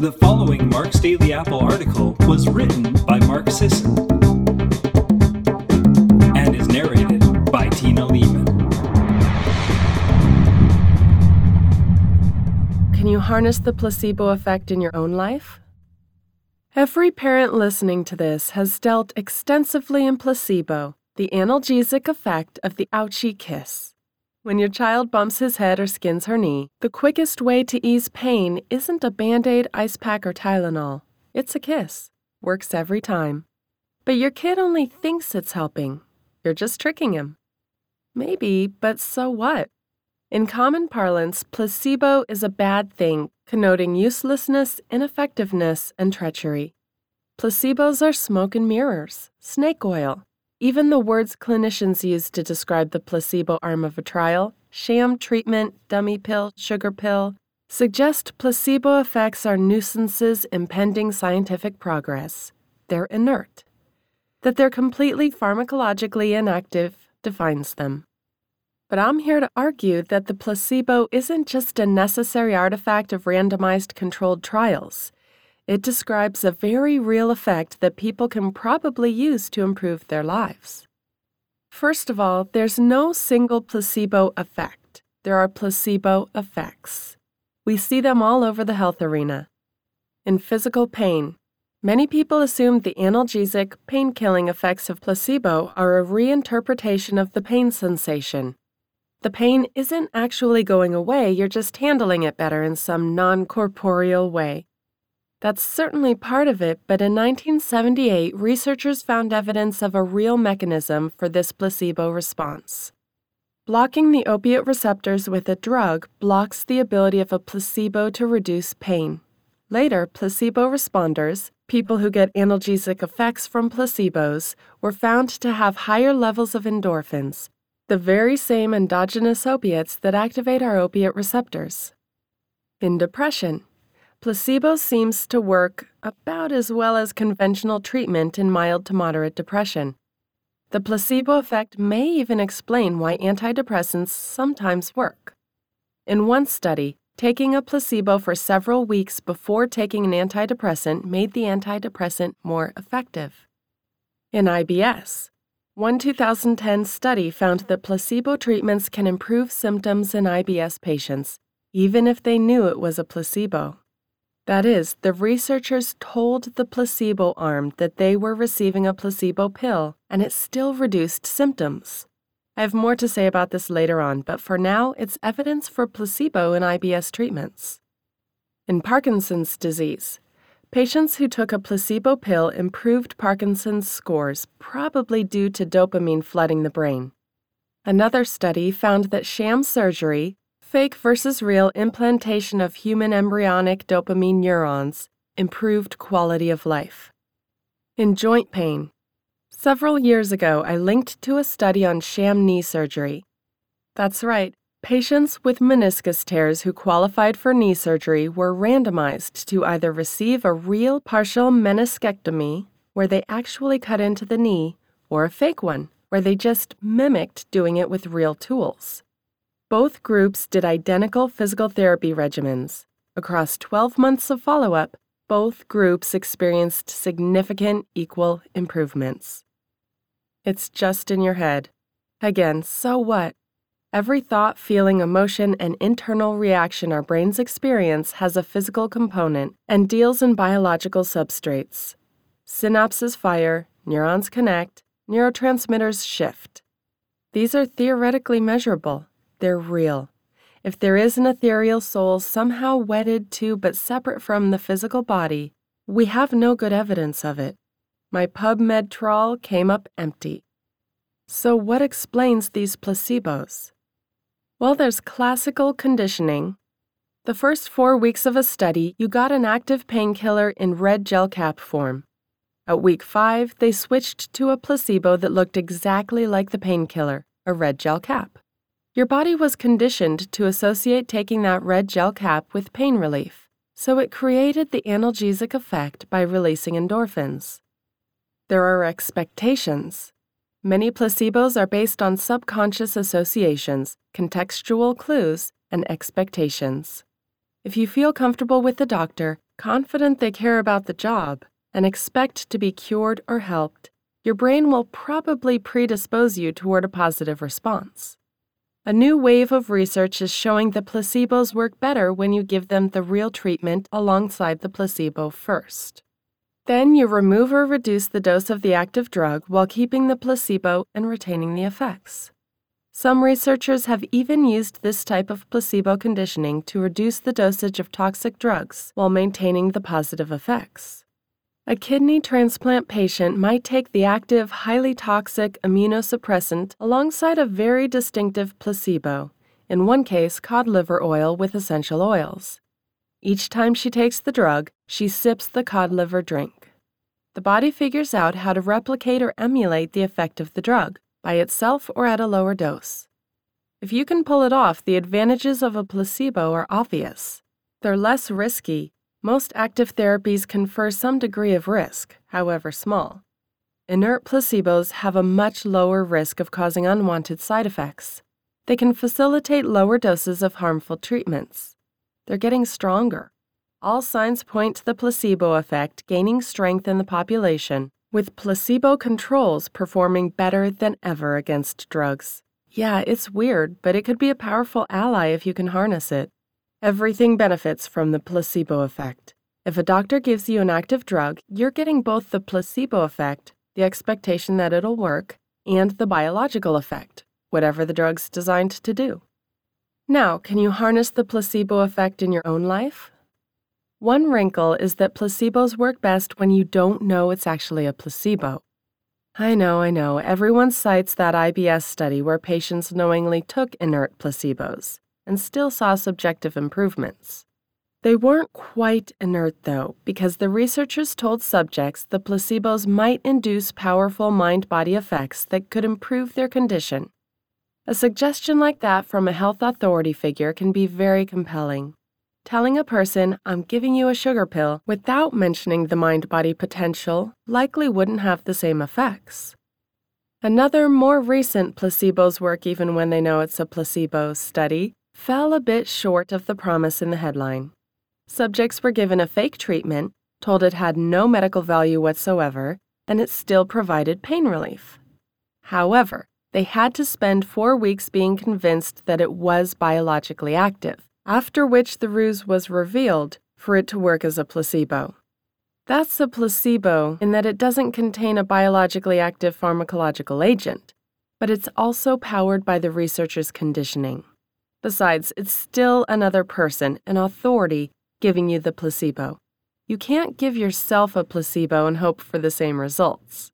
The following Mark's Daily Apple article was written by Mark Sisson and is narrated by Tina Leaman. Can you harness the placebo effect in your own life? Every parent listening to this has dealt extensively in placebo, the analgesic effect of the ouchie kiss. When your child bumps his head or skins her knee, the quickest way to ease pain isn't a band aid, ice pack, or Tylenol. It's a kiss. Works every time. But your kid only thinks it's helping. You're just tricking him. Maybe, but so what? In common parlance, placebo is a bad thing, connoting uselessness, ineffectiveness, and treachery. Placebos are smoke and mirrors, snake oil, even the words clinicians use to describe the placebo arm of a trial sham treatment, dummy pill, sugar pill suggest placebo effects are nuisances impending scientific progress. They're inert. That they're completely pharmacologically inactive defines them. But I'm here to argue that the placebo isn't just a necessary artifact of randomized controlled trials. It describes a very real effect that people can probably use to improve their lives. First of all, there's no single placebo effect. There are placebo effects. We see them all over the health arena. In physical pain, many people assume the analgesic, pain killing effects of placebo are a reinterpretation of the pain sensation. The pain isn't actually going away, you're just handling it better in some non corporeal way. That's certainly part of it, but in 1978, researchers found evidence of a real mechanism for this placebo response. Blocking the opiate receptors with a drug blocks the ability of a placebo to reduce pain. Later, placebo responders, people who get analgesic effects from placebos, were found to have higher levels of endorphins, the very same endogenous opiates that activate our opiate receptors. In depression, Placebo seems to work about as well as conventional treatment in mild to moderate depression. The placebo effect may even explain why antidepressants sometimes work. In one study, taking a placebo for several weeks before taking an antidepressant made the antidepressant more effective. In IBS, one 2010 study found that placebo treatments can improve symptoms in IBS patients, even if they knew it was a placebo. That is, the researchers told the placebo arm that they were receiving a placebo pill, and it still reduced symptoms. I have more to say about this later on, but for now, it's evidence for placebo in IBS treatments. In Parkinson's disease, patients who took a placebo pill improved Parkinson's scores, probably due to dopamine flooding the brain. Another study found that sham surgery, Fake versus real implantation of human embryonic dopamine neurons improved quality of life. In joint pain, several years ago I linked to a study on sham knee surgery. That's right, patients with meniscus tears who qualified for knee surgery were randomized to either receive a real partial meniscectomy, where they actually cut into the knee, or a fake one, where they just mimicked doing it with real tools. Both groups did identical physical therapy regimens. Across 12 months of follow up, both groups experienced significant equal improvements. It's just in your head. Again, so what? Every thought, feeling, emotion, and internal reaction our brains experience has a physical component and deals in biological substrates. Synapses fire, neurons connect, neurotransmitters shift. These are theoretically measurable, they're real. If there is an ethereal soul somehow wedded to but separate from the physical body, we have no good evidence of it. My PubMed trawl came up empty. So, what explains these placebos? Well, there's classical conditioning. The first four weeks of a study, you got an active painkiller in red gel cap form. At week five, they switched to a placebo that looked exactly like the painkiller, a red gel cap. Your body was conditioned to associate taking that red gel cap with pain relief, so it created the analgesic effect by releasing endorphins. There are expectations. Many placebos are based on subconscious associations, contextual clues, and expectations. If you feel comfortable with the doctor, confident they care about the job, and expect to be cured or helped, your brain will probably predispose you toward a positive response. A new wave of research is showing that placebos work better when you give them the real treatment alongside the placebo first. Then you remove or reduce the dose of the active drug while keeping the placebo and retaining the effects. Some researchers have even used this type of placebo conditioning to reduce the dosage of toxic drugs while maintaining the positive effects. A kidney transplant patient might take the active, highly toxic immunosuppressant alongside a very distinctive placebo, in one case, cod liver oil with essential oils. Each time she takes the drug, she sips the cod liver drink. The body figures out how to replicate or emulate the effect of the drug, by itself or at a lower dose. If you can pull it off, the advantages of a placebo are obvious. They're less risky most active therapies confer some degree of risk, however small. Inert placebos have a much lower risk of causing unwanted side effects. They can facilitate lower doses of harmful treatments. They're getting stronger. All signs point to the placebo effect gaining strength in the population, with placebo controls performing better than ever against drugs. Yeah, it's weird, but it could be a powerful ally if you can harness it. Everything benefits from the placebo effect. If a doctor gives you an active drug, you're getting both the placebo effect, the expectation that it'll work, and the biological effect, whatever the drug's designed to do. Now, can you harness the placebo effect in your own life? One wrinkle is that placebos work best when you don't know it's actually a placebo. I know, I know, everyone cites that IBS study where patients knowingly took inert placebos and still saw subjective improvements. They weren't quite inert, though, because the researchers told subjects the placebos might induce powerful mind body effects that could improve their condition. A suggestion like that from a health authority figure can be very compelling. Telling a person, I'm giving you a sugar pill, without mentioning the mind body potential likely wouldn't have the same effects. Another more recent placebos work even when they know it's a placebo study fell a bit short of the promise in the headline. Subjects were given a fake treatment, told it had no medical value whatsoever, and it still provided pain relief. However, they had to spend four weeks being convinced that it was biologically active, after which the ruse was revealed for it to work as a placebo. That's a placebo in that it doesn't contain a biologically active pharmacological agent, but it's also powered by the researcher's conditioning. Besides, it's still another person, an authority, giving you the placebo. You can't give yourself a placebo and hope for the same results.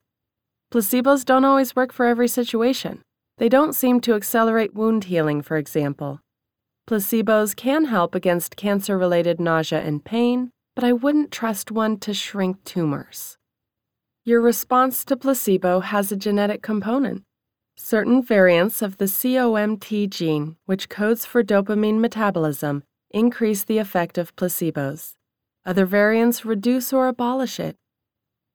Placebos don't always work for every situation. They don't seem to accelerate wound healing, for example. Placebos can help against cancer related nausea and pain, but I wouldn't trust one to shrink tumors. Your response to placebo has a genetic component. Certain variants of the COMT gene, which codes for dopamine metabolism, increase the effect of placebos. Other variants reduce or abolish it.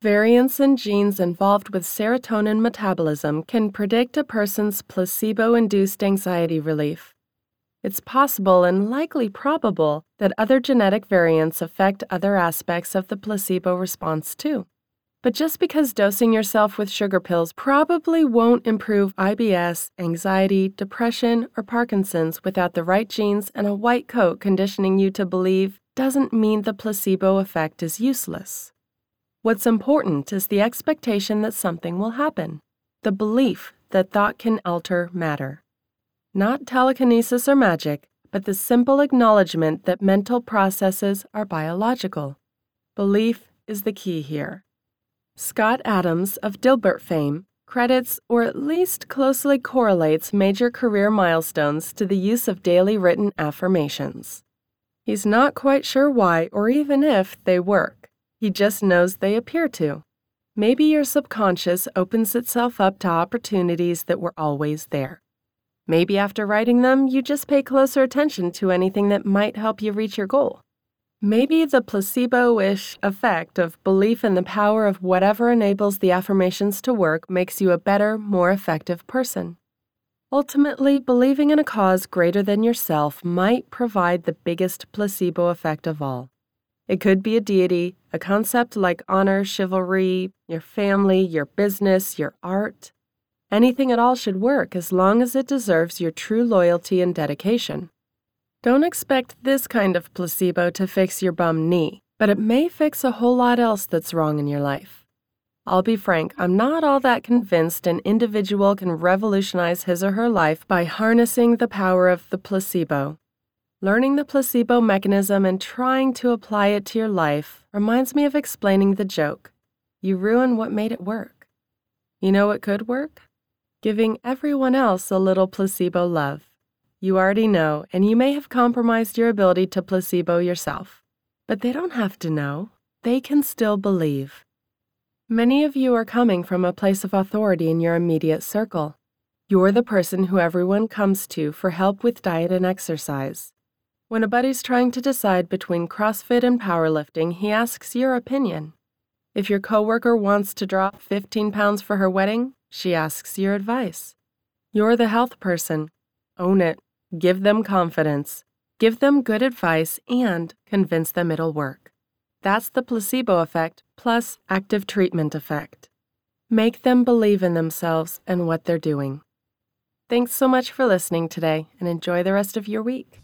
Variants in genes involved with serotonin metabolism can predict a person's placebo induced anxiety relief. It's possible and likely probable that other genetic variants affect other aspects of the placebo response too. But just because dosing yourself with sugar pills probably won't improve IBS, anxiety, depression, or Parkinson's without the right genes and a white coat conditioning you to believe doesn't mean the placebo effect is useless. What's important is the expectation that something will happen, the belief that thought can alter matter. Not telekinesis or magic, but the simple acknowledgement that mental processes are biological. Belief is the key here. Scott Adams of Dilbert fame credits or at least closely correlates major career milestones to the use of daily written affirmations. He's not quite sure why or even if they work. He just knows they appear to. Maybe your subconscious opens itself up to opportunities that were always there. Maybe after writing them, you just pay closer attention to anything that might help you reach your goal. Maybe the placebo ish effect of belief in the power of whatever enables the affirmations to work makes you a better, more effective person. Ultimately, believing in a cause greater than yourself might provide the biggest placebo effect of all. It could be a deity, a concept like honor, chivalry, your family, your business, your art. Anything at all should work as long as it deserves your true loyalty and dedication. Don't expect this kind of placebo to fix your bum knee, but it may fix a whole lot else that's wrong in your life. I'll be frank, I'm not all that convinced an individual can revolutionize his or her life by harnessing the power of the placebo. Learning the placebo mechanism and trying to apply it to your life reminds me of explaining the joke. You ruin what made it work. You know what could work? giving everyone else a little placebo love. You already know, and you may have compromised your ability to placebo yourself. But they don't have to know, they can still believe. Many of you are coming from a place of authority in your immediate circle. You're the person who everyone comes to for help with diet and exercise. When a buddy's trying to decide between CrossFit and powerlifting, he asks your opinion. If your coworker wants to drop 15 pounds for her wedding, she asks your advice. You're the health person. Own it. Give them confidence. Give them good advice and convince them it'll work. That's the placebo effect plus active treatment effect. Make them believe in themselves and what they're doing. Thanks so much for listening today and enjoy the rest of your week.